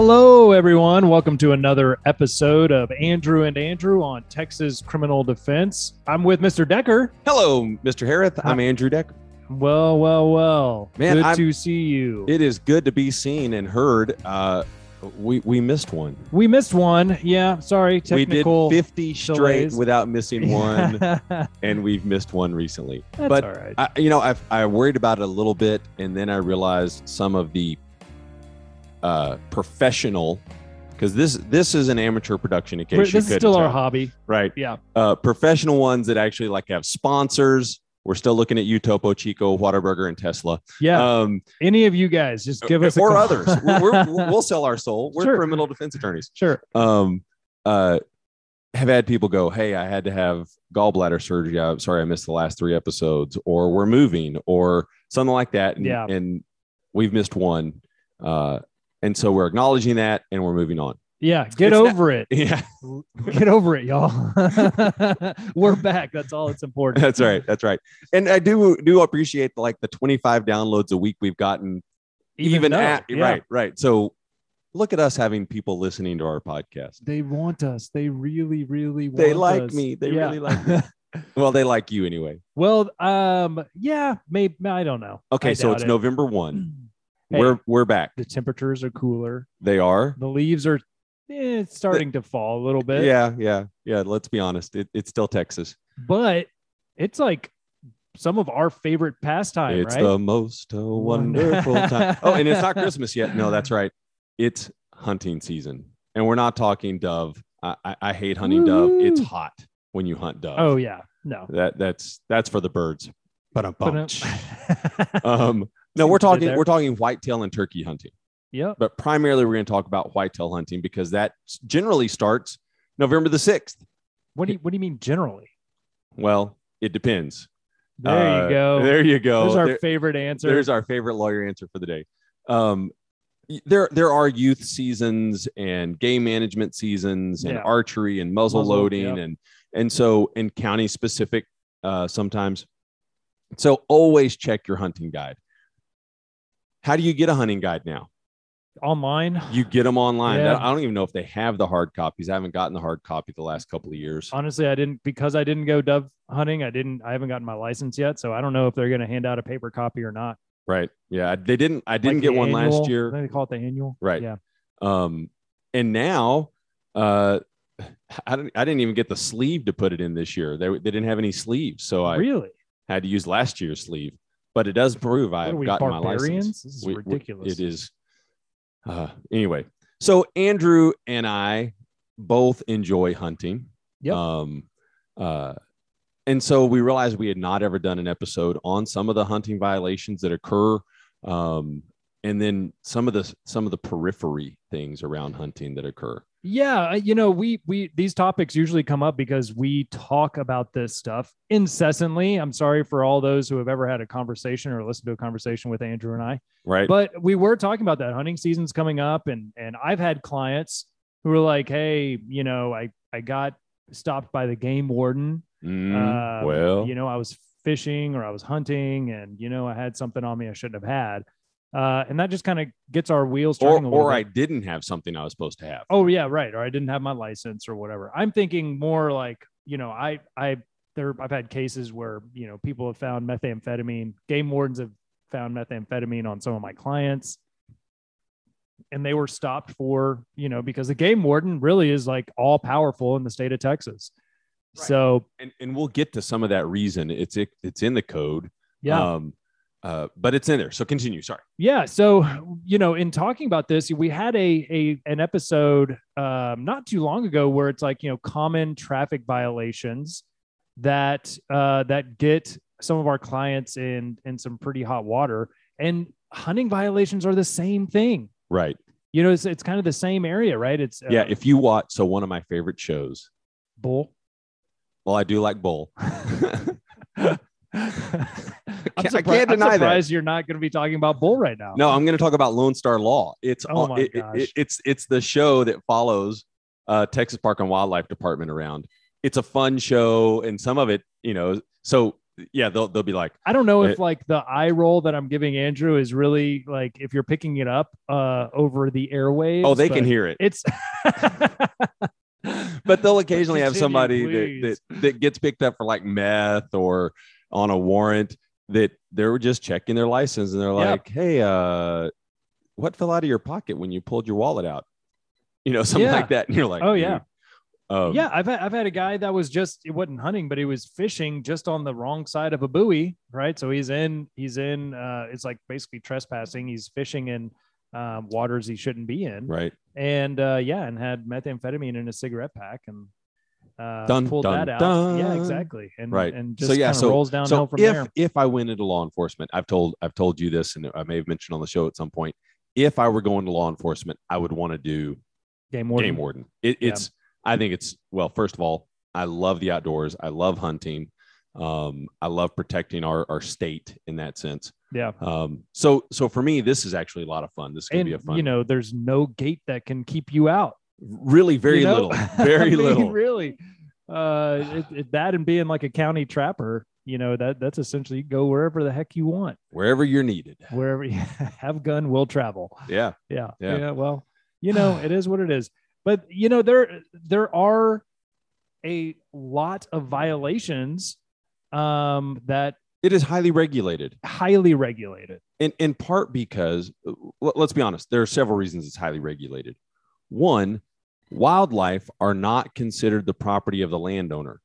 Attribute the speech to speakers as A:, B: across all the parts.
A: Hello, everyone. Welcome to another episode of Andrew and Andrew on Texas Criminal Defense. I'm with Mr. Decker.
B: Hello, Mr. Harris. I'm Andrew Decker.
A: Well, well, well.
B: Man,
A: good
B: I'm-
A: to see you.
B: It is good to be seen and heard. Uh, we we missed one.
A: we missed one. Yeah, sorry. Technical.
B: We did 50 straight
A: delays.
B: without missing one, and we've missed one recently.
A: That's
B: but
A: all right.
B: I, you know, I I worried about it a little bit, and then I realized some of the uh, professional, because this this is an amateur production. In case
A: We're-
B: you
A: this is still our hobby.
B: right?
A: Yeah.
B: Uh, professional ones that actually like have sponsors. We're still looking at you, Topo Chico, Whataburger, and Tesla.
A: Yeah.
B: Um,
A: Any of you guys, just give us a
B: or others. We're, we're, we'll sell our soul. We're
A: Sure.
B: criminal defense attorneys.
A: sure.
B: Um, uh, have had people go, "Hey, I had to have gallbladder surgery. I'm sorry, I missed the last three episodes," or "We're moving," or something like that. And,
A: Yeah.
B: and we've missed one, uh, and so we're acknowledging that, and we're moving on.
A: Yeah. Get
B: It's not-
A: over it.
B: Yeah,
A: Get over it, y'all. We're back. That's all that's important.
B: that's right. That's right. And I do do appreciate like the 25 downloads a week we've gotten, even,
A: though,
B: at
A: yeah,
B: right, right. So look at us having people listening to our podcast.
A: They want us. They really, really want
B: They like
A: us.
B: me. They
A: Yeah.
B: really like me. Well, they like you anyway.
A: well, um, yeah, maybe I don't know.
B: Okay,
A: I
B: so it's
A: it.
B: November 1.
A: Hey.
B: We're we're back.
A: The temperatures are cooler.
B: They are.
A: The leaves are eh, it's starting to fall a little bit.
B: Yeah, yeah, yeah. Let's be honest. It, it's still Texas.
A: But it's like some of our favorite pastime,
B: it's
A: right?
B: the most uh, wonderful time. Oh, and it's not Christmas yet. No, that's right. It's hunting season, and we're not talking dove. I, I, I hate hunting dove. It's hot when you hunt dove.
A: oh yeah. No.
B: that that's that's for the birds. But
A: But, uh,
B: um, no, we're
A: what you did
B: talking we're talking whitetail and turkey hunting.
A: Yeah.
B: but primarily we're going to talk about whitetail hunting because that generally starts November the 6th.
A: What do you what do you mean generally?
B: Well, it depends.
A: There
B: Uh,
A: you go.
B: There you go.
A: There's our
B: There-
A: favorite answer.
B: there's our favorite lawyer answer for the day. Um, there, there are youth seasons and game management seasons and
A: Yeah.
B: archery and muzzle,
A: Muzzle,
B: loading
A: yep.
B: and and so in county specific uh, sometimes. So always check your hunting guide. How do you get a hunting guide now?
A: online.
B: You get them online.
A: Yeah.
B: I don't even know if they have the hard copies. I haven't gotten the hard copy the last couple of years.
A: Honestly, I didn't because I didn't go dove hunting. I didn't. I haven't gotten my license yet, so I don't know if they're going to hand out a paper copy or not.
B: Right. Yeah. They didn't. I didn't
A: Like
B: get one
A: annual-
B: last year.
A: They call it the annual.
B: Right.
A: Yeah.
B: Um, and now, uh, I didn't. I didn't even get the sleeve to put it in this year. They, they didn't have any sleeves, so I
A: really?
B: had to use last year's sleeve. But it does prove I've
A: we
B: gotten my
A: barbarians?
B: license.
A: This is
B: We- we-
A: ridiculous.
B: it is. Uh, anyway, so Andrew and I both enjoy hunting.
A: Yep.
B: Um, uh, and so we realized we had not ever done an episode on some of the hunting violations that occur, um, and then some of the some of the periphery things around hunting that occur.
A: Yeah, you know, we we these topics usually come up because we talk about this stuff incessantly. I'm sorry for all those who have ever had a conversation or listened to a conversation with Andrew and I.
B: Right.
A: But we were talking about that hunting season's coming up and and I've had clients who were like, "Hey, you know, I I got stopped by the game warden.
B: Mm,
A: Um,
B: well,
A: you know, I was fishing or I was hunting and you know, I had something on me I shouldn't have had." Uh, and that just kind of gets our wheels
B: or
A: turning a
B: or
A: bit.
B: I didn't have something I was supposed to have.
A: Oh yeah, right. Or I didn't have my license or whatever. I'm thinking more like, you know, I I there I've had cases where, you know, people have found methamphetamine, game wardens have found methamphetamine on some of my clients. And they were stopped for, you know, because the game warden really is like all powerful in the state of Texas.
B: Right.
A: So
B: and and we'll get to some of that reason. It's it, it's in the code.
A: yeah.
B: Um, uh, but it's in there. So continue. Sorry.
A: Yeah. So, you know, in talking about this, we had a, a an episode um, not too long ago where it's like, you know, common traffic violations that uh, that get some of our clients in in some pretty hot water. And hunting violations are the same thing.
B: Right.
A: You know, it's, it's kind of the same area, right? It's uh,
B: Yeah. If you watch, so one of my favorite shows.
A: bull.
B: Well, I do like Bull.
A: I'm
B: I can't
A: surpri- I'm
B: deny that.
A: surprised you're not going to be talking about bull right now.
B: No, I'm going to talk about Lone Star Law. It's
A: Oh
B: all-
A: my
B: it-
A: gosh.
B: it- it's it's the show that follows uh, Texas Park and Wildlife Department around. It's a fun show, and some of it, you know. So yeah, they'll they'll be like,
A: I don't know if
B: It-
A: like the eye roll that I'm giving Andrew is really like if you're picking it up uh over the airwaves.
B: oh, they can hear it.
A: It's
B: but they'll occasionally have somebody that, that that gets picked up for like meth or on a warrant that they were just checking their license and they're like, "Hey, uh, what fell out of your pocket when you pulled your wallet out?" You know, something
A: Yeah.
B: like that. And you're like,
A: Oh, yeah.
B: Um,
A: yeah, I've had, I've had a guy that was just it wasn't hunting, but he was fishing just on the wrong side of a buoy, right? So he's in he's in uh it's like basically trespassing. He's fishing in um, waters he shouldn't be in,
B: right.
A: and uh, yeah, and had methamphetamine in a cigarette pack and uh,
B: Dun,
A: pulled
B: dun,
A: that out.
B: dun.
A: Yeah, exactly, and
B: Right.
A: and
B: So, yeah, so-
A: rolls downhill
B: So
A: from
B: if
A: there.
B: if I went into law enforcement, I've told I've told you this, and I may have mentioned on the show at some point. If I were going to law enforcement, I would want to do
A: Game warden.
B: game warden. It,
A: Yeah.
B: It's I think it's well. First of all, I love the outdoors. I love hunting. Um, I love protecting our our state in that sense.
A: Yeah.
B: Um, so so for me, this is actually a lot of fun. This is gonna
A: And
B: be a fun.
A: you know, there's no gate that can keep you out.
B: Really very
A: you know?
B: little,
A: I
B: very
A: mean,
B: little.
A: Really, uh, it, it, that and being like a county trapper, you know, that that's essentially go wherever the heck you want,
B: Wherever you're needed.
A: wherever you have gun will travel.
B: Yeah.
A: Yeah,
B: Yeah.
A: yeah. Well, you know, it is what it is. But you know, there there are a lot of violations um, that
B: It is highly regulated.
A: highly regulated.
B: in in part because uh, let's be honest there are several reasons it's highly regulated one wildlife are not considered the property of the landowner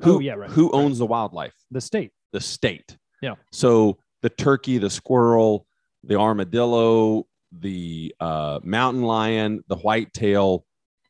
B: who
A: Oh, yeah, right,
B: who
A: right.
B: owns the wildlife
A: The state.
B: the state
A: Yeah.
B: so the turkey the squirrel the armadillo the uh, mountain lion the whitetail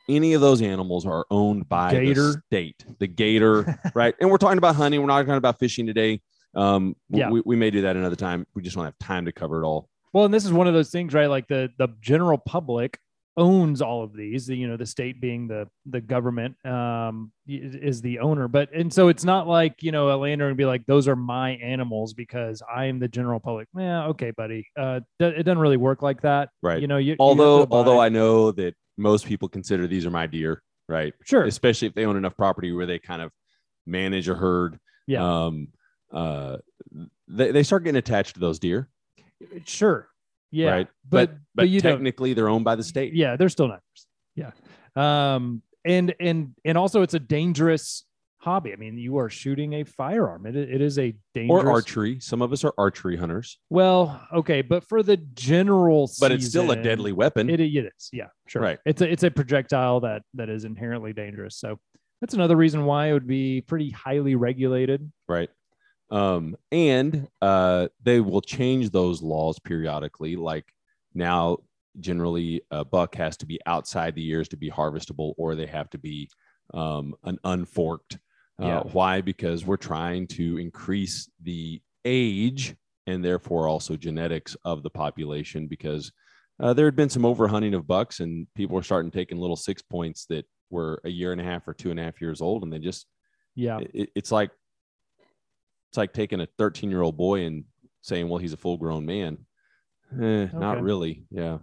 B: any of those animals are owned by
A: Gator.
B: the state the gator right and we're talking about hunting we're not talking about fishing today um
A: Yeah.
B: we, we may do that another time we just don't have time to cover it all
A: Well, and this is one of those things, right? Like the the general public owns all of these. You know, the state being the the government um, is, the owner. But and so it's not like you know a landowner would be like, those are my animals because I am the general public. Yeah, okay, buddy. Uh, it doesn't really work like that.
B: right
A: You know, you you
B: although
A: to
B: although i know that most people consider these are my deer right
A: sure,
B: especially if they own enough property where they kind of manage a herd
A: Yeah.
B: um uh they, they start getting attached to those deer
A: sure, yeah,
B: right?
A: but
B: but
A: but you
B: technically they're owned by the state.
A: Yeah they're still not yeah. Um and and and also it's a dangerous hobby. I mean you are shooting a firearm. It, it is a dangerous
B: or archery. Some of us are archery hunters.
A: Well okay but for the general
B: but it's still a deadly weapon.
A: it, it is. Yeah sure.
B: Right.
A: it's a it's a projectile that that is inherently dangerous. So that's another reason why it would be pretty highly regulated.
B: Right um and uh they will change those laws periodically like now generally a buck has to be outside the years to be harvestable or they have to be um an unforked. Uh,
A: Yeah.
B: why? Because we're trying to increase the age and therefore also genetics of the population because uh, there had been some overhunting of bucks and people were starting taking little six points that were a year and a half or two and a half years old and they just
A: yeah.
B: it, it's like it's like taking a 13 year old boy and saying well he's a full grown man. Eh, not really. Yeah.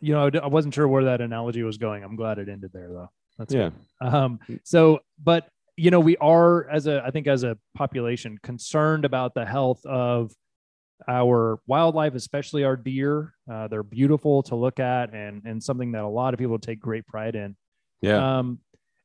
A: You know I wasn't sure where that analogy was going. I'm glad it ended there though. That's
B: yeah.
A: good. um so but you know we are as a i think as a population concerned about the health of our wildlife especially our deer. Uh, they're beautiful to look at and and something that a lot of people take great pride in.
B: Yeah.
A: Um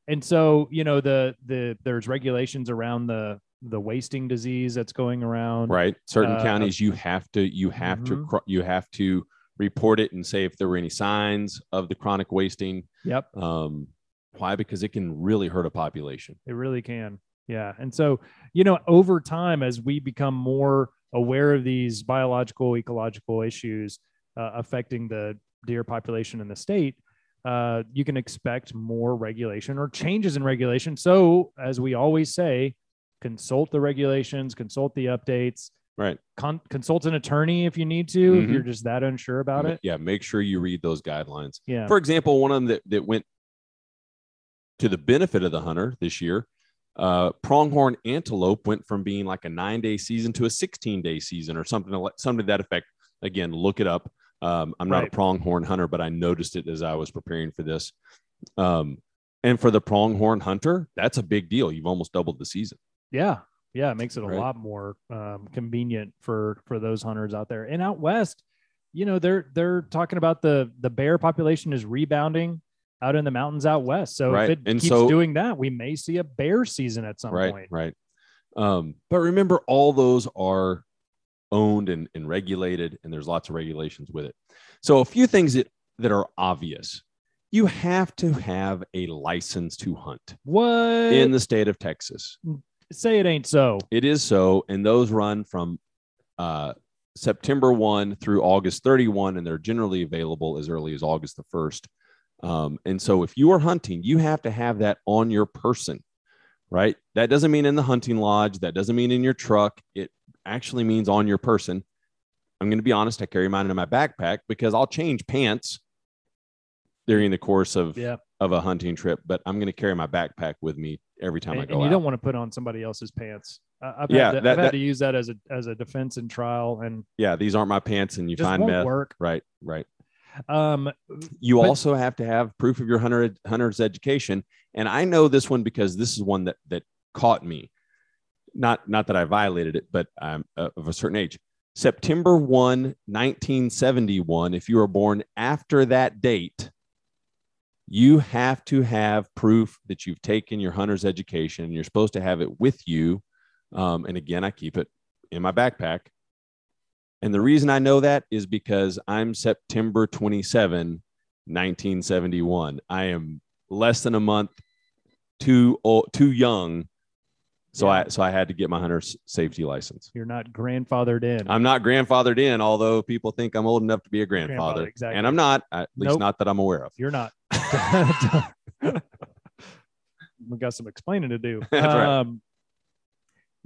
A: and so you know the the there's regulations around the the wasting disease that's going around
B: right certain
A: uh,
B: counties you have to you have to
A: Mhm.
B: cro- you have to report it and say if there were any signs of the chronic wasting
A: yep
B: um why because it can really hurt a population
A: It really can. Yeah. And so, you know, over time, as we become more aware of these biological, ecological issues uh, affecting the deer population in the state, uh, you can expect more regulation or changes in regulation. So, as we always say, consult the regulations, consult the updates,
B: right
A: con- consult an attorney if you need to, if
B: Mhm.
A: you're just that unsure about it.
B: yeah make sure you read those guidelines
A: Yeah.
B: For example, one of them that, that went to the benefit of the hunter this year, uh, pronghorn antelope went from being like a nine day season to a 16 day season or something, to something to that effect. Again, look it up. Um, I'm not
A: Right.
B: a pronghorn hunter, but I noticed it as I was preparing for this. Um, and for the pronghorn hunter, that's a big deal. You've almost doubled the season.
A: Yeah. Yeah, it makes it a
B: Right.
A: lot more um, convenient for for those hunters out there. And out west, you know, they're they're talking about the the bear population is rebounding out in the mountains out west. So
B: Right.
A: if it
B: And
A: keeps
B: so-
A: doing that, we may see a bear season at some
B: right
A: point.
B: right um but remember all those are owned and, and regulated and there's lots of regulations with it so a few things that that are obvious you have to have a license to hunt
A: What?
B: in the state of texas
A: Say it ain't so.
B: it is so and those run from uh september 1 through august 31 and they're generally available as early as august the 1st um, and so if you are hunting you have to have that on your person right? That doesn't mean in the hunting lodge. That doesn't mean in your truck. It actually means on your person. I'm going to be honest. I carry mine in my backpack because I'll change pants during the course of
A: Yeah.
B: Of a hunting trip. But I'm going to carry my backpack with me every time I go
A: and you
B: out.
A: don't want to put on somebody else's pants. I've,
B: Yeah,
A: had, to,
B: that-
A: I've had
B: that-
A: to use that as a as a defense in trial, and
B: yeah, these aren't my pants, and you find meth.
A: work.
B: Right, right.
A: Um,
B: You
A: But-
B: also have to have proof of your hunter hunter's education, and I know this one because this is one that that caught me. Not not that I violated it, but I'm uh, of a certain age. September 1, 1971, if you were born after that date, you have to have proof that you've taken your hunter's education. You're supposed to have it with you. Um, and again, I keep it in my backpack. And the reason I know that is because I'm September 27, 1971. I am less than a month too old, too young. So I so I had to get my hunter's safety license.
A: you're not grandfathered in.
B: I'm not grandfathered in, although people think I'm old enough to be a grandfather.
A: Grandfather, exactly.
B: And I'm not, at least
A: Nope.
B: not that I'm aware of.
A: You're not. we got some explaining to do. Um,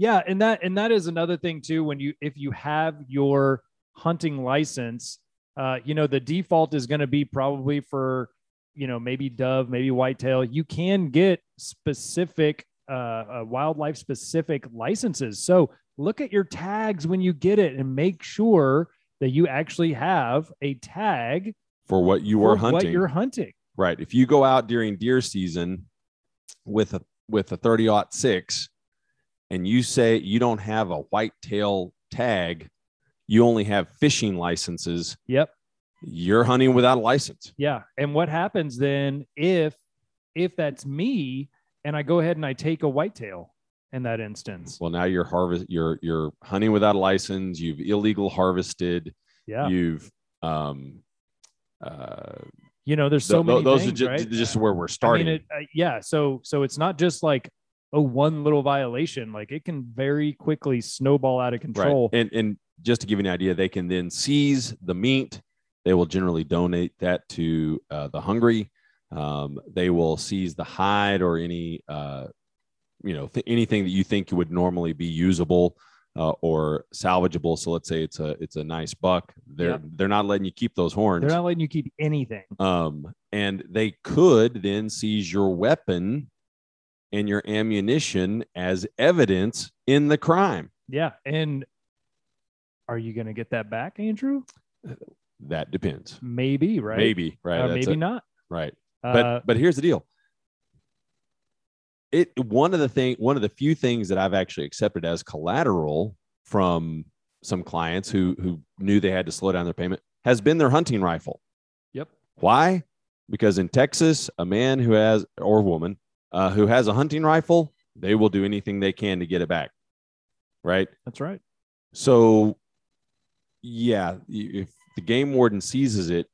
A: yeah, and that and that is another thing too. When you if you have your hunting license, uh, you know the default is going to be probably for you know maybe dove, maybe whitetail. You can get specific uh, uh, wildlife specific licenses. So look at your tags when you get it and make sure that you actually have a tag
B: For what you
A: for
B: hunting.
A: what you're hunting.
B: Right. If you go out during deer season with a with a 30 six and you say you don't have a whitetail tag, you only have fishing licenses,
A: Yep.
B: you're hunting without a license.
A: Yeah. And what happens then if if that's me and I go ahead and I take a whitetail in that instance?
B: Well, now you're harvest you're you're hunting without a license, you've illegal harvested,
A: Yeah.
B: you've um uh
A: You know, there's so
B: th-
A: many
B: those
A: things,
B: are just,
A: right?
B: just where we're
A: I
B: starting.
A: mean, it, uh, yeah. So so it's not just like oh one little violation. Like it can very quickly snowball out of control.
B: Right. And and just to give you an idea, they can then seize the meat. They will generally donate that to uh, the hungry. Um, they will seize the hide or any uh, you know th- anything that you think would normally be usable uh, or salvageable. So let's say it's a it's a nice buck. They're
A: Yep.
B: they're not letting you keep those horns.
A: They're not letting you keep anything.
B: um, and they could then seize your weapon and your ammunition as evidence in the crime.
A: Yeah. And are you going to get that back, Andrew?
B: That depends.
A: Maybe, right?
B: Maybe right.
A: Or
B: That's
A: maybe
B: it.
A: not.
B: Right. But
A: Uh,
B: but here's the deal. It one of the thing one of the few things that I've actually accepted as collateral from some clients who who knew they had to slow down their payment has been their hunting rifle.
A: Yep.
B: Why? Because in Texas, a man who has or woman uh, who has a hunting rifle, they will do anything they can to get it back. Right.
A: that's right.
B: So, yeah, if the game warden seizes it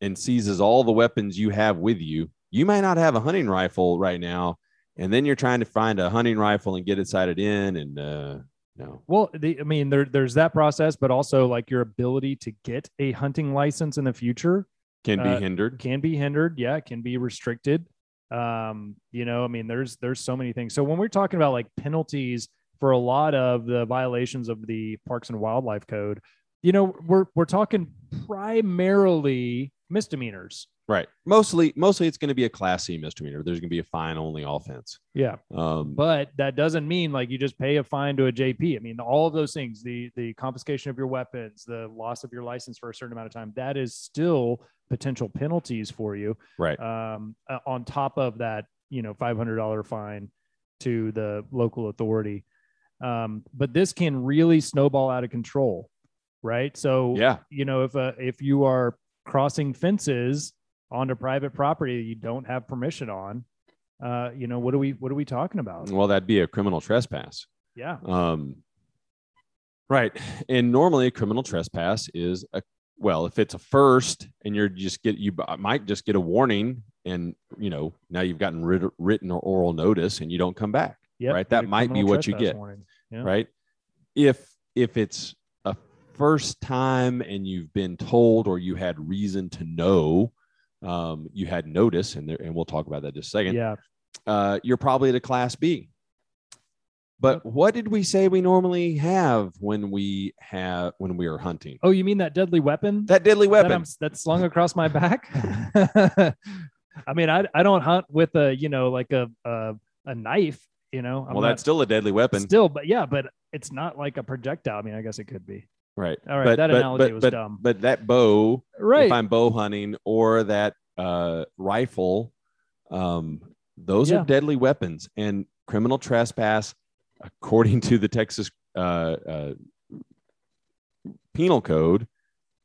B: and seizes all the weapons you have with you, you might not have a hunting rifle right now, and then you're trying to find a hunting rifle and get it sighted in, and uh, no,
A: Well, the, I mean, there, there's that process, but also like your ability to get a hunting license in the future
B: can be
A: Uh,
B: hindered.
A: can be hindered. Yeah, can be restricted. Um, you know, I mean, there's there's so many things. So when we're talking about like penalties for a lot of the violations of the Parks and Wildlife Code, you know, we're we're talking primarily misdemeanors.
B: Right. Mostly, mostly it's going to be a class C misdemeanor. There's going to be a fine only offense.
A: Yeah,
B: Um,
A: but that doesn't mean like you just pay a fine to a JP. I mean, all of those things, the the confiscation of your weapons, the loss of your license for a certain amount of time, that is still potential penalties for you.
B: right.
A: um, uh, on top of that, you know, five hundred dollar fine to the local authority. Um, but this can really snowball out of control, right? So
B: Yeah.
A: you know, if uh, if you are crossing fences onto private property that you don't have permission on, uh, you know, what are we what are we talking about?
B: Well, that'd be a criminal trespass.
A: Yeah.
B: Um, right. And normally a criminal trespass is a well, if it's a first and you're just get you might just get a warning and you know now you've gotten writ- written or oral notice and you don't come back
A: Yep,
B: Right, that might be what you get.
A: Yeah.
B: right if if it's a first time and you've been told or you had reason to know um, you had notice and there and we'll talk about that just a second
A: Yeah.
B: uh, you're probably at a class B. But what did we say we normally have when we have when we are hunting?
A: Oh, you mean that deadly weapon?
B: That deadly weapon.
A: I'm- that's slung across my back. I mean, I I don't hunt with a you know like a a, a knife. You know, I'm
B: well,
A: not-
B: that's still a deadly weapon,
A: still, but yeah, but it's not like a projectile. I mean, I guess it could be.
B: Right?
A: All right, that analogy was
B: but,
A: dumb.
B: But that bow,
A: Right.
B: if I'm bow hunting, or that uh, rifle, um, those
A: Yeah.
B: are deadly weapons. And criminal trespass, according to the Texas uh, uh, Penal Code,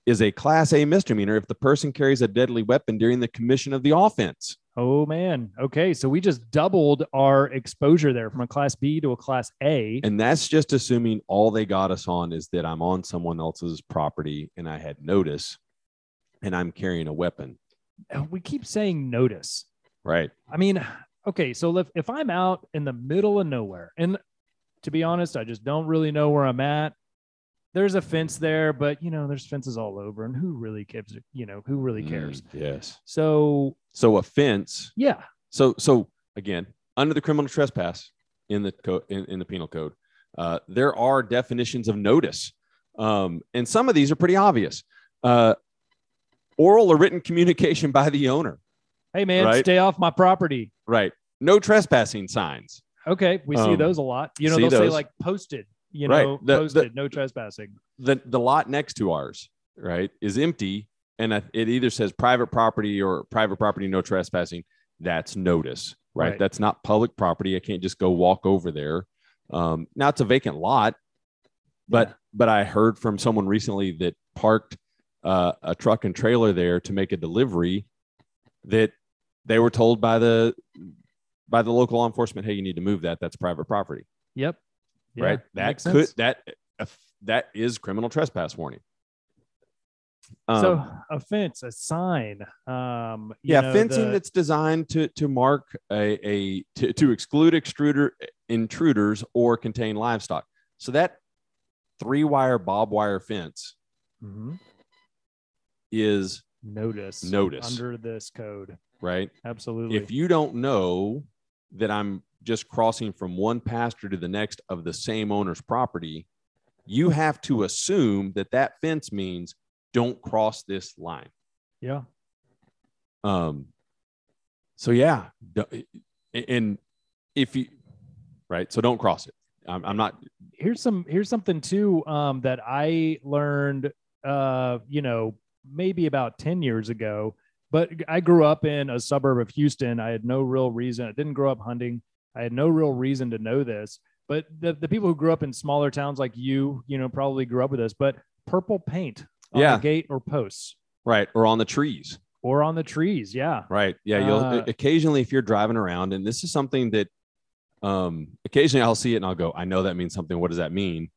B: is a Class A misdemeanor if the person carries a deadly weapon during the commission of the offense.
A: Oh man. Okay, so we just doubled our exposure there from a class B to a class A.
B: And that's just assuming all they got us on is that I'm on someone else's property and I had notice and I'm carrying a weapon.
A: We keep saying notice.
B: Right.
A: I mean, okay, so if, if I'm out in the middle of nowhere, and to be honest, I just don't really know where I'm at. There's a fence there, but you know, there's fences all over, and who really cares? You know, who really cares?
B: Mm, yes.
A: So
B: So offense.
A: yeah,
B: So so again, under the criminal trespass in the code in, in the penal code, uh, there are definitions of notice, um, and some of these are pretty obvious. Uh, oral or written communication by the owner.
A: hey man,
B: Right.
A: stay off my property.
B: Right. No trespassing signs.
A: Okay, we see
B: Um,
A: those a lot. You know, they'll say like posted. You
B: Right.
A: know,
B: The- the-
A: posted, no trespassing.
B: the the lot next to ours, right, is empty, and it either says private property or private property, no trespassing. That's notice, right?
A: Right.
B: That's not public property. I can't just go walk over there. Um, now it's a vacant lot, but
A: Yeah.
B: but I heard from someone recently that parked uh, a truck and trailer there to make a delivery. That they were told by the by the local law enforcement, hey, you need to move that. That's private property
A: Yep. Yeah,
B: right? That could
A: sense.
B: that uh, that is criminal trespass warning. Um,
A: so a fence, a sign. Um, you
B: yeah,
A: know,
B: fencing
A: the-
B: that's designed to to mark a, a to, to exclude extruder intruders or contain livestock. So that three wire bob wire fence
A: Mhm.
B: is
A: notice
B: Notice.
A: under this code.
B: right.
A: Absolutely.
B: If you don't know that I'm just crossing from one pasture to the next of the same owner's property, you have to assume that that fence means don't cross this line.
A: yeah.
B: Um, so yeah, and if you, right, so don't cross it. I'm, I'm not,
A: here's some here's something too um, that I learned uh, you know maybe about 10 years ago but I grew up in a suburb of Houston I had no real reason I didn't grow up hunting I had no real reason to know this but the, the people who grew up in smaller towns like you you know probably grew up with this but purple paint on
B: Yeah.
A: the gate or posts
B: right, or on the trees,
A: or on the trees yeah
B: right? Yeah, you'll
A: Uh,
B: occasionally if you're driving around, and this is something that, um, occasionally I'll see it and I'll go, I know that means something. What does that mean?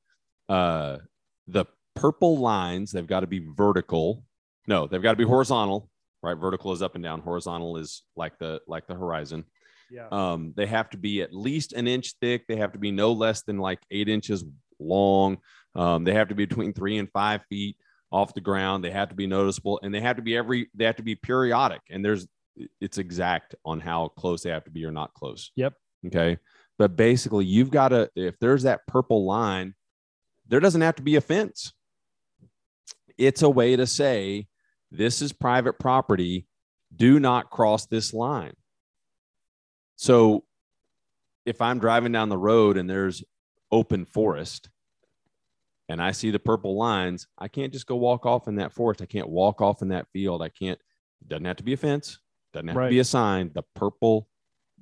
B: Uh, the purple lines they've got to be vertical. No, they've got to be horizontal. Right, vertical is up and down. Horizontal is like the like the horizon.
A: yeah
B: Um, they have to be at least an inch thick. They have to be no less than like eight inches long. Um, they have to be between three and five feet off the ground. They have to be noticeable, and they have to be every. They have to be periodic. And there's, it's exact on how close they have to be or not close.
A: Yep.
B: Okay. But basically, you've got to. If there's that purple line, there doesn't have to be a fence. It's a way to say this is private property. Do not cross this line. So if I'm driving down the road and there's open forest and I see the purple lines, I can't just go walk off in that forest. I can't walk off in that field. I can't, doesn't have to be a fence, doesn't have to be a sign. The purple,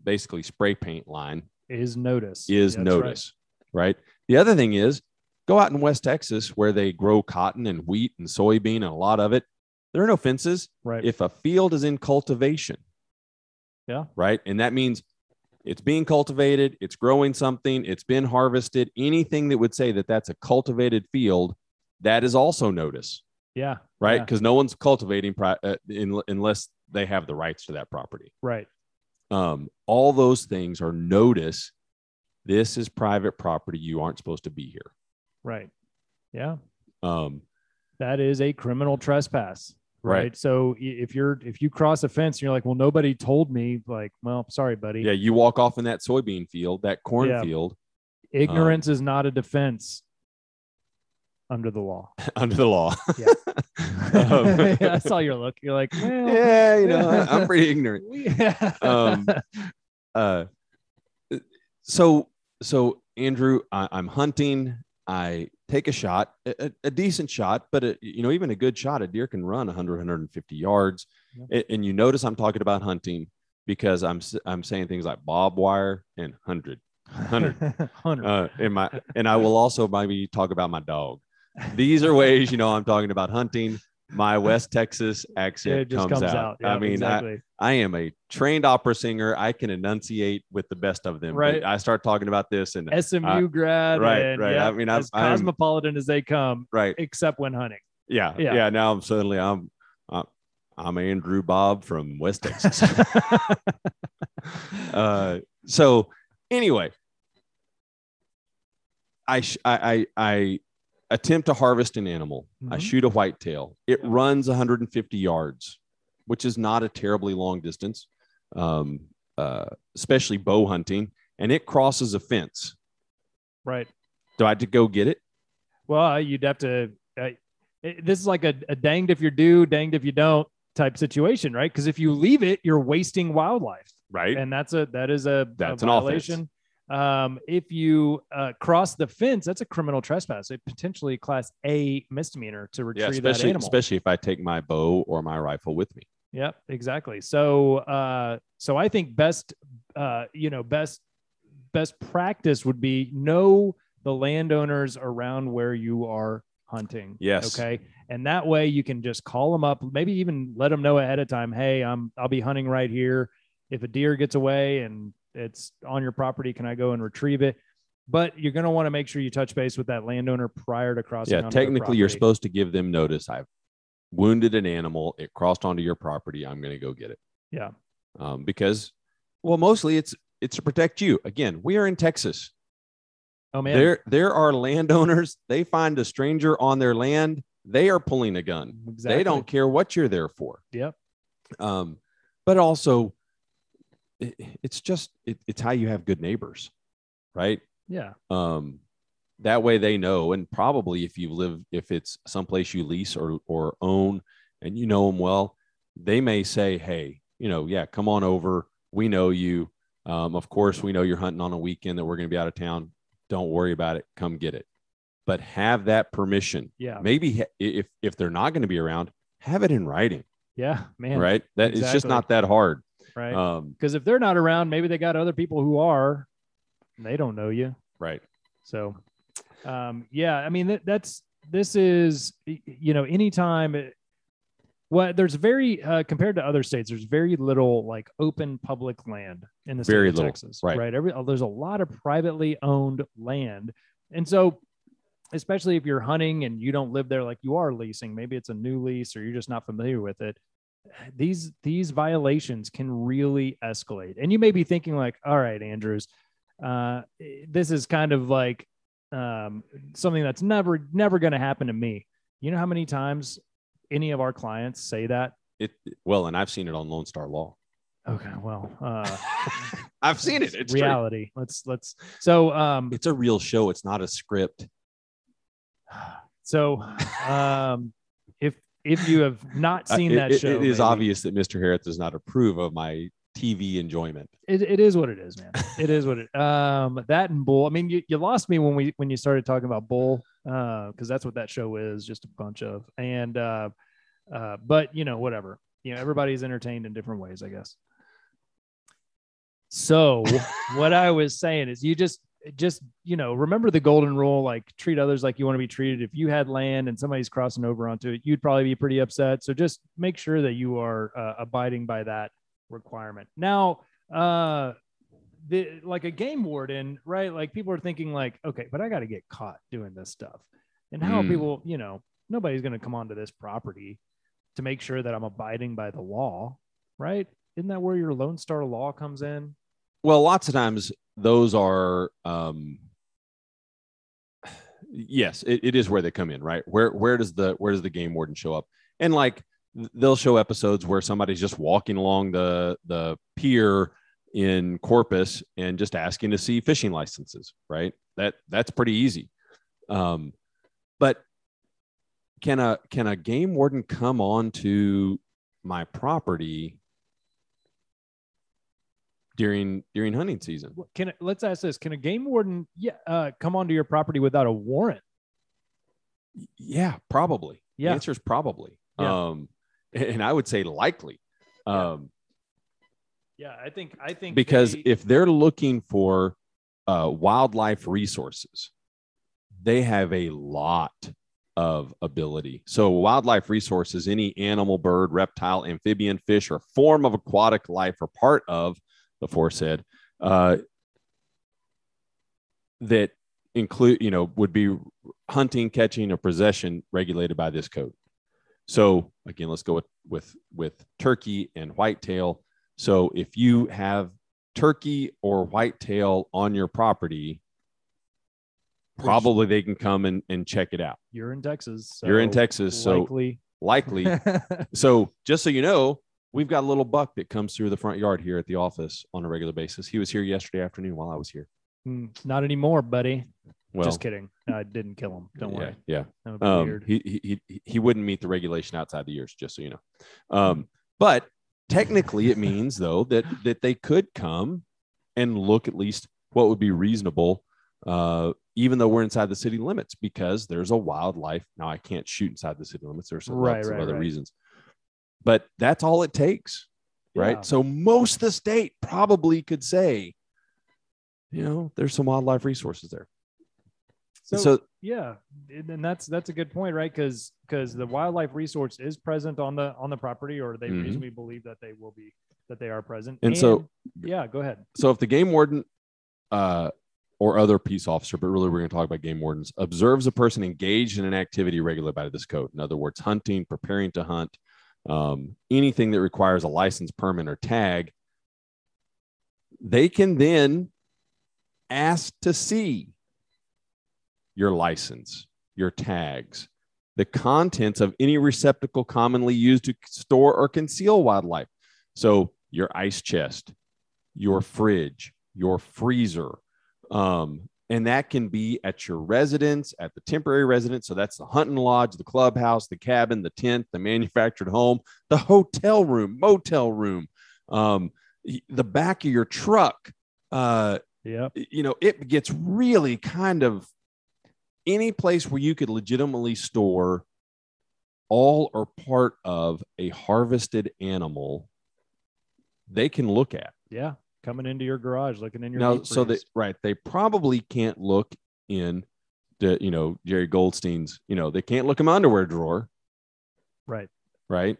B: basically spray paint line
A: is notice.
B: is
A: That's right.
B: notice, right. The other thing is go out in West Texas where they grow cotton and wheat and soybean and a lot of it. There are no fences.
A: Right.
B: If a field is in cultivation,
A: Yeah.
B: right, and that means it's being cultivated, it's growing something, it's been harvested. Anything that would say that that's a cultivated field, that is also notice,
A: yeah.
B: right?
A: Yeah.
B: Because no one's cultivating pri- uh, in, unless they have the rights to that property.
A: Right.
B: Um, all those things are notice. This is private property. You aren't supposed to be here.
A: Right. Yeah.
B: Um,
A: That is a criminal trespass. Right.
B: Right.
A: So if you're if you cross a fence and you're like, well, nobody told me, like, well, sorry, buddy.
B: yeah, you walk off in that soybean field, that cornfield,
A: Ignorance is not a defense under the law.
B: under the law.
A: Yeah.
B: Um,
A: yeah, I saw your look. You're like, well,
B: yeah, you know, I- I'm pretty ignorant.
A: we-
B: Um, uh, so so Andrew, I, I'm hunting. I take a shot, a, a- decent shot, but a, you know, even a good shot, a deer can run 100, 150 yards.
A: Yeah.
B: And, you notice I'm talking about hunting because I'm I'm saying things like bob wire and hundred. Hundred.
A: Hundred.
B: Uh, in my and I will also maybe talk about my dog. These are ways you know I'm talking about hunting. My West Texas accent
A: just
B: comes,
A: comes,
B: out.
A: out.
B: I mean, I,
A: exactly.
B: I am a trained opera singer. I can enunciate with the best of them.
A: Right.
B: I start talking about this and
A: SMU grad.
B: right,
A: and,
B: right.
A: yeah,
B: I mean, I'm-
A: as
B: I'm-
A: cosmopolitan as they come,
B: right.
A: except when hunting.
B: Yeah,
A: Yeah.
B: yeah. Now I'm suddenly I'm uh, I'm Andrew Bob from West Texas. uh, so anyway, I, sh- I I I attempt to harvest an animal. I
A: Mhm.
B: shoot a whitetail. It runs 150 yards, which is not a terribly long distance, um, uh, especially bow hunting. And it crosses a fence.
A: right.
B: Do I have to go get it?
A: Well, you'd have to. Uh, it- this is like a, a danged if you do, danged if you don't type situation, right? Because if you leave it, you're wasting wildlife,
B: Right.
A: and that's a that is a,
B: That's
A: a
B: an offense.
A: Um, if you uh, cross the fence, that's a criminal trespass. It potentially class A misdemeanor to
B: yeah,
A: retrieve that animal.
B: especially if I take my bow or my rifle with me.
A: Yep, exactly. So, uh, so I think best, uh, you know, best, best practice would be know the landowners around where you are hunting.
B: Yes.
A: Okay. And that way you can just call them up, maybe even let them know ahead of time. Hey, I'm, I'll be hunting right here. If a deer gets away and it's on your property, can I go and retrieve it? But you're going to want to make sure you touch base with that landowner prior to crossing.
B: Yeah, technically, you're supposed to give them notice. I've wounded an animal. It crossed onto your property. I'm going to go get it.
A: Yeah.
B: Um, because, well, mostly it's it's to protect you. Again, we are in Texas.
A: Oh man.
B: There there are landowners. They find a stranger on their land. They are pulling a gun.
A: exactly.
B: They don't care what you're there for.
A: Yep.
B: Um, but also, it, it's just it, it's how you have good neighbors, right?
A: Yeah.
B: um, that way they know and probably if you live if it's someplace you lease or or own and you know them well they may say hey you know yeah come on over we know you um, of course we know you're hunting on a weekend that we're going to be out of town don't worry about it come get it but have that permission
A: Yeah.
B: maybe if if they're not going to be around have it in writing
A: Yeah. Man.
B: right that it's just not that hard
A: Right.
B: um,
A: because if they're not around, maybe they got other people who are. and They don't know you,
B: right
A: so um, yeah. I mean, that, that's this is you know anytime. It, well, there's very uh, compared to other states, there's very little like open public land in the state
B: Very
A: of
B: little,
A: Texas,
B: right.
A: Right. Every, there's a lot of privately owned land, and so especially if you're hunting and you don't live there, like you are leasing, maybe it's a new lease or you're just not familiar with it. These these violations can really escalate, and you may be thinking like, "All right, Andrews, uh, this is kind of like um, something that's never never going to happen to me." You know how many times any of our clients say that?
B: it well and i've seen it on lone star law
A: Okay, well, uh,
B: i've seen it it's true.
A: reality. Let's let's so um
B: it's a real show. It's not a script.
A: so um if you have not
B: Uh,
A: seen
B: it-
A: that
B: it-
A: show,
B: it is
A: maybe-
B: obvious that Mr. Harris does not approve of my TV enjoyment.
A: it, it is what it is, man. It is what it. Um, that and bull. I mean, you, you lost me when we when you started talking about bull, uh, because that's what that show is, just a bunch of. And uh, uh, but you know, whatever. You know, everybody's entertained in different ways, I guess. So what I was saying is you just just you know remember the golden rule like treat others like you want to be treated. If you had land and somebody's crossing over onto it you'd probably be pretty upset. So just make sure that you are uh, abiding by that requirement. Now uh the like a game warden right? Like people are thinking like okay but i got to get caught doing this stuff. And how
B: Mm.
A: people you know nobody's going to come onto this property to make sure that i'm abiding by the law right? Isn't that where your lone star law comes in?
B: Well lots of times those are um yes it, it is where they come in right? Where where does the where does the game warden show up? And like they'll show episodes where somebody's just walking along the the pier in corpus and just asking to see fishing licenses right? That that's pretty easy. Um but can a can a game warden come on to my property during during hunting season
A: Can let's ask this: Can a game warden, yeah, uh, come onto your property without a warrant?
B: Yeah, probably.
A: Yeah.
B: The answer is probably.
A: Yeah.
B: Um, and I would say likely.
A: Yeah.
B: Um,
A: Yeah, I think I think
B: because
A: they-
B: if they're looking for uh, wildlife resources, they have a lot of ability. So, wildlife resources, any animal, bird, reptile, amphibian, fish, or form of aquatic life are part of the foresaid uh, that include, you know, would be hunting, catching, or possession regulated by this code. So, again, let's go with with with turkey and whitetail. So, if you have turkey or whitetail on your property, probably they can come and, and check it out.
A: you're in Texas,
B: You're in Texas, so
A: likely.
B: likely. so, just so you know, we've got a little buck that comes through the front yard here at the office on a regular basis. He was here yesterday afternoon while I was here.
A: Hmm, Not anymore, buddy.
B: Well,
A: Just kidding. I didn't kill him. Don't
B: yeah,
A: worry.
B: Yeah.
A: That would be
B: Um, he, he he he wouldn't meet the regulation outside the years, just so you know. Um, but technically, it means though that that they could come and look at least what would be reasonable, uh, even though we're inside the city limits, because there's a wildlife. Now, I can't shoot inside the city limits. There's some
A: Right,
B: lots
A: right,
B: of other
A: right.
B: reasons, but that's all it takes, right?
A: Yeah.
B: So most of the state probably could say, you know, there's some wildlife resources there.
A: So,
B: so
A: yeah, and and that's that's a good point, right? Because because the wildlife resource is present on the on the property, or they
B: Mhm.
A: reasonably believe that they will be that they are present.
B: And so-
A: yeah, go ahead.
B: so if the game warden uh, or other peace officer, but really we're going to talk about game wardens, observes a person engaged in an activity regulated by this code, in other words, hunting, preparing to hunt, um, anything that requires a license, permit, or tag, they can then ask to see your license, your tags, the contents of any receptacle commonly used to store or conceal wildlife. So your ice chest, your fridge, your freezer. Um, and that can be at your residence, at the temporary residence. So that's the hunting lodge, the clubhouse, the cabin, the tent, the manufactured home, the hotel room, motel room, um, the back of your truck. Uh,
A: Yep.
B: you know, it gets really kind of any place where you could legitimately store all or part of a harvested animal, they can look at.
A: Yeah. Coming into your garage, looking in your
B: now, so that right, they probably can't look in the, you know, Jerry Goldstein's, you know, they can't look in my underwear drawer,
A: right.
B: right?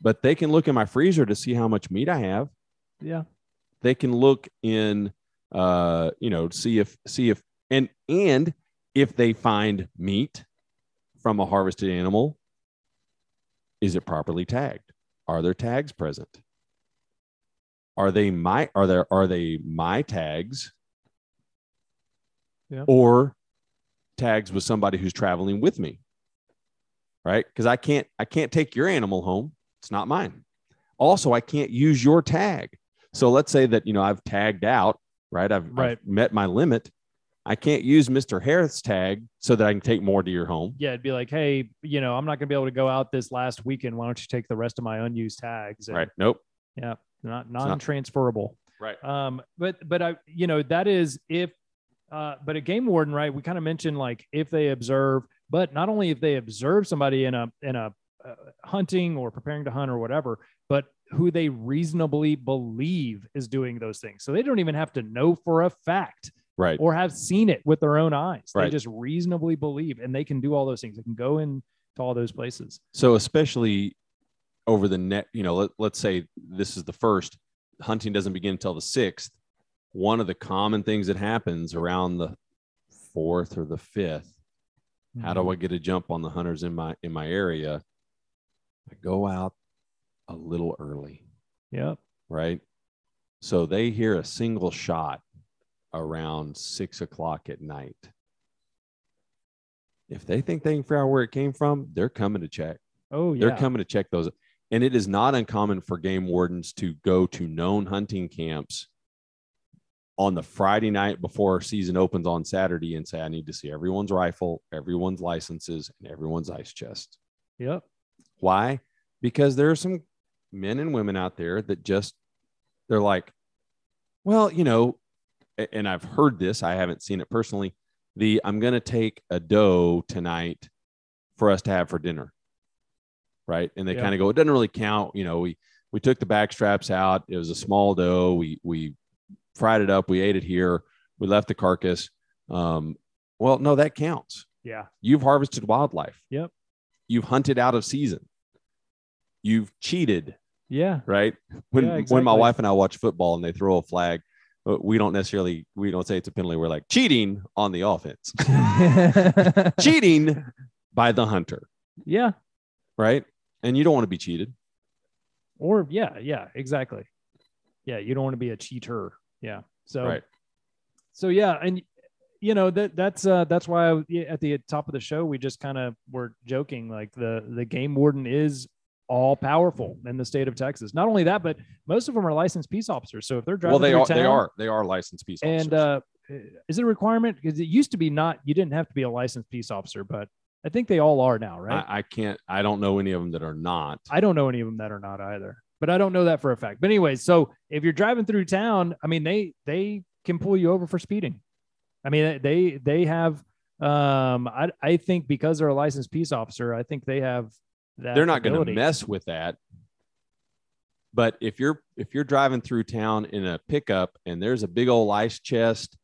B: But they can look in my freezer to see how much meat I have.
A: Yeah.
B: they can look in uh you know see if see if and and if they find meat from a harvested animal is it properly tagged are there tags present are they my are there are they my tags
A: Yeah.
B: or tags with somebody who's traveling with me right because i can't i can't take your animal home it's not mine also i can't use your tag so let's say that you know I've tagged out, right? I've, I've
A: Right.
B: met my limit. I can't use Mr. Harris tag so that I can take more to your home.
A: Yeah. It'd be like, hey, you know, I'm not going to be able to go out this last weekend. Why don't you take the rest of my unused tags? And
B: Right. Nope.
A: Yeah. Not
B: not-
A: non-transferable.
B: Right.
A: Um, but but I, you know, that is if, uh, but a game warden, right? We kind of mentioned like if they observe, but not only if they observe somebody in a in a uh, hunting or preparing to hunt or whatever, but who they reasonably believe is doing those things. So they don't even have to know for a fact
B: right.
A: or have seen it with their own eyes. They just reasonably believe and they can do all those things. They can go in to all those places.
B: So especially over the net, you know, let, let's say this is the first hunting doesn't begin until the sixth. One of the common things that happens around the fourth or the fifth, how
A: Mm-hmm.
B: do I get a jump on the hunters in my in my area? I go out a little early,
A: Yep.
B: right? So they hear a single shot around six o'clock at night. If they think they can figure out where it came from, they're coming to check.
A: Oh yeah.
B: They're coming to check those. And it is not uncommon for game wardens to go to known hunting camps on the Friday night before season opens on Saturday and say, I need to see everyone's rifle, everyone's licenses, and everyone's ice chest.
A: Yep.
B: Why? Because there are some men and women out there that just, they're like, well, you know, and I've heard this, I haven't seen it personally. The I'm going to take a doe tonight for us to have for dinner. Right. And they
A: Yeah.
B: kind of go, it doesn't really count. You know, we, we took the back straps out. It was a small doe. We, we fried it up. We ate it here. We left the carcass. Um, well, no, that counts.
A: Yeah.
B: You've harvested wildlife.
A: Yep.
B: You've hunted out of season. You've cheated,
A: Yeah.
B: right? When
A: Yeah,
B: when my wife and I watch football and they throw a flag, uh, we don't necessarily we don't say it's a penalty. We're like cheating on the offense, cheating by the hunter,
A: yeah.
B: right? And you don't want to be cheated.
A: Or yeah, yeah, exactly. Yeah, you don't want to be a cheater. Yeah. So
B: Right.
A: so yeah, and you know that that's uh that's why I, at the top of the show we just kind of were joking like the the game warden is all powerful in the state of Texas. Not only that, but most of them are licensed peace officers. So if they're driving
B: Well, they are they are they are licensed peace officers.
A: and uh is it a requirement because it used to be not you didn't have to be a licensed peace officer but i think they all are now right
B: I, I can't I don't know any of them that are not.
A: I don't know any of them that are not either, but I don't know that for a fact. But anyways, so if you're driving through town, I mean, they they can pull you over for speeding. I mean, they they have. Um, I I think because they're a licensed peace officer, I think they have that.
B: they're not going to mess with that. But if you're if you're driving through town in a pickup and there's a big old ice chest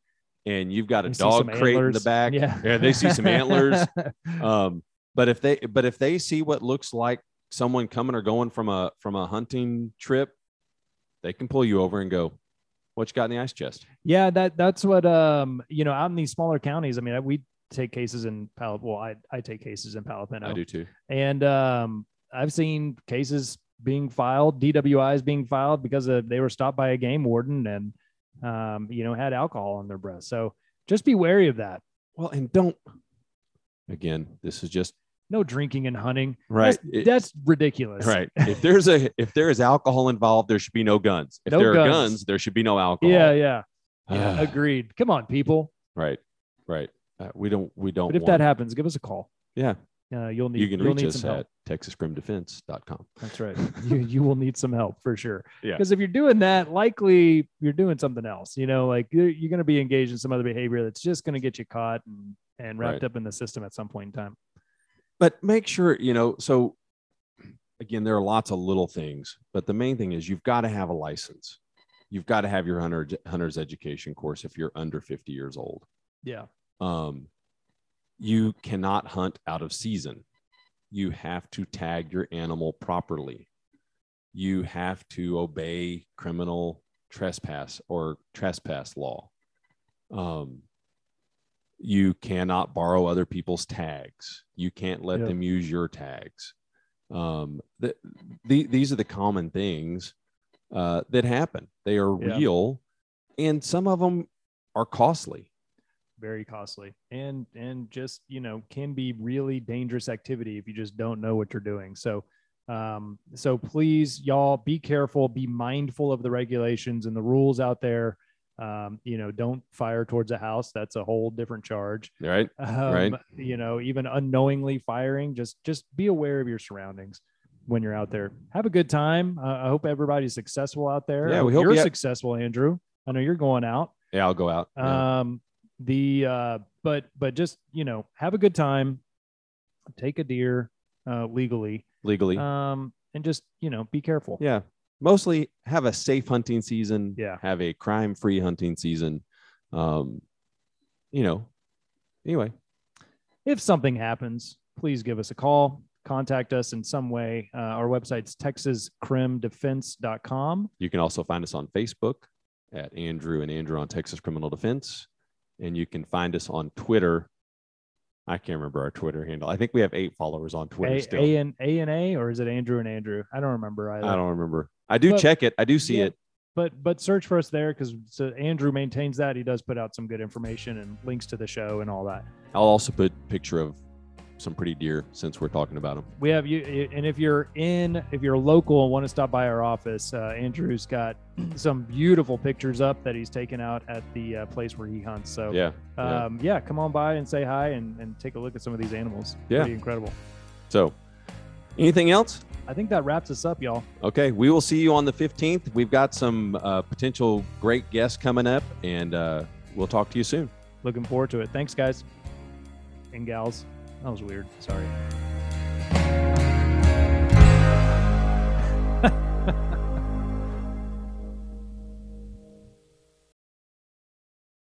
B: and you've got a
A: They
B: dog
A: some
B: crate in the back,
A: Yeah,
B: they see some antlers. Um, but if they but if they see what looks like someone coming or going from a from a hunting trip, they can pull you over and go, "What you got in the ice chest?"
A: yeah, that that's what um you know out in these smaller counties. I mean, we take cases in Palo. Well, I I take cases in Palo
B: I do too.
A: And um, I've seen cases being filed, DWIs being filed because of, they were stopped by a game warden and, um, you know, had alcohol on their breath. So just be wary of that.
B: Well, and don't. Again, this is just
A: No drinking and hunting.
B: right.
A: That's,
B: It-
A: that's ridiculous.
B: right. If there's a if there is alcohol involved, there should be no guns. If
A: No
B: there are
A: guns.
B: guns, there should be no alcohol.
A: Yeah. Yeah.
B: Ah.
A: Yeah. agreed. Come on, people.
B: right. Right. Uh, we don't. We don't.
A: But if
B: want,
A: that happens, give us a call.
B: yeah,
A: Uh, you'll need,
B: you can reach us
A: some help.
B: at texascrimdefense.com.
A: That's right. you, you will need some help for sure.
B: Yeah.
A: Because if you're doing that, likely you're doing something else. You know, like you're, you're going to be engaged in some other behavior that's just going to get you caught and, and wrapped
B: Right.
A: up in the system at some point in time.
B: But make sure you know. So again, there are lots of little things, but the main thing is you've got to have a license. You've got to have your hunter hunter's education course if you're under 50 years old.
A: Yeah.
B: um, you cannot hunt out of season. You have to tag your animal properly. You have to obey criminal trespass or trespass law. Um, you cannot borrow other people's tags. You can't let
A: Yeah.
B: them use your tags. Um, the, the, these are the common things uh, that happen. They are
A: Yeah.
B: real, and some of them are costly.
A: Very costly and, and just, you know, can be really dangerous activity if you just don't know what you're doing. So, um, so please y'all be careful, be mindful of the regulations and the rules out there. Um, you know, don't fire towards a house. That's a whole different charge.
B: Right?
A: um,
B: Right.
A: you know even unknowingly firing just just be aware of your surroundings when you're out there have a good time uh, i hope everybody's successful out there
B: Yeah, we hope
A: you're successful andrew i know you're going out
B: Yeah, I'll go out. Yeah.
A: um the uh but but just you know have a good time take a deer uh legally
B: Legally.
A: um and just you know be careful
B: yeah. mostly have a safe hunting season.
A: Yeah.
B: Have a crime free hunting season. Um, you know, anyway,
A: If something happens, please give us a call, contact us in some way. Uh, our website's texascrimdefense.com.
B: you can also find us on Facebook at Andrew and Andrew on Texas Criminal Defense. And you can find us on Twitter. I can't remember our Twitter handle. I think we have eight followers on Twitter
A: A,
B: still.
A: a and A and A, or is it Andrew and Andrew? I don't remember either.
B: I don't remember. I do
A: But-
B: check it. I do see
A: Yeah.
B: it.
A: but but search for us there because so Andrew maintains that. He does put out some good information and links to the show and all that.
B: I'll also put picture of some pretty deer since we're talking about them.
A: We have you, and if you're in, if you're local and want to stop by our office, uh, Andrew's got some beautiful pictures up that he's taken out at the uh, place where he hunts. So
B: Yeah. yeah.
A: um, yeah, come on by and say hi and, and take a look at some of these animals.
B: Yeah.
A: Pretty incredible.
B: So, anything else?
A: I think that wraps us up, y'all.
B: Okay, we will see you on the 15th. We've got some uh, potential great guests coming up, and uh, we'll talk to you soon.
A: Looking forward to it. Thanks, guys and gals. That was weird. Sorry.